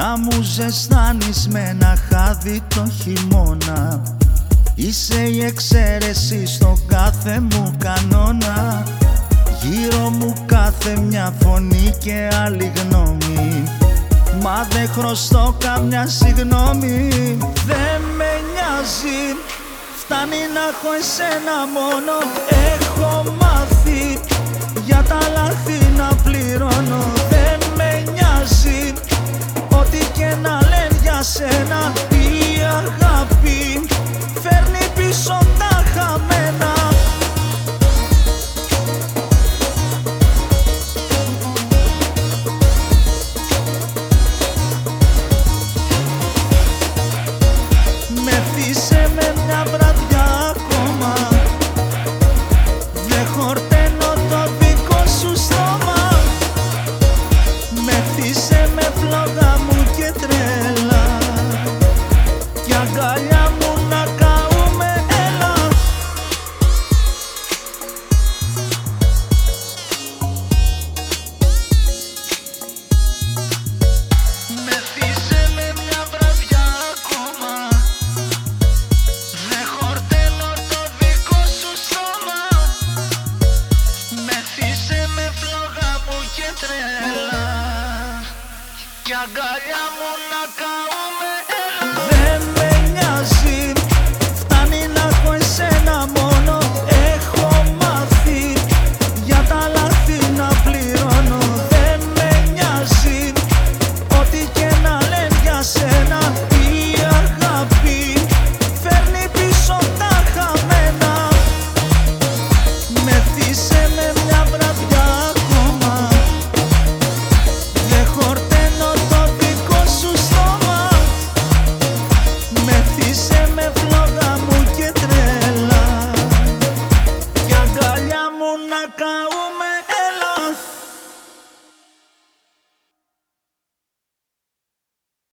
Να μου ζεστάνεις με ένα χάδι το χειμώνα. Είσαι η εξαίρεση στο κάθε μου κανόνα. Γύρω μου κάθε μια φωνή και άλλη γνώμη. Μα δεν χρωστώ καμιά συγγνώμη Δεν με νοιάζει. Φτάνει να έχω εσένα μόνο. Έχω μάθει σένα Η αγάπη φέρνει πίσω τα χαμένα. Με με μια βραδιά μου και τρέλα Κι αγκαλιά μου να καούμε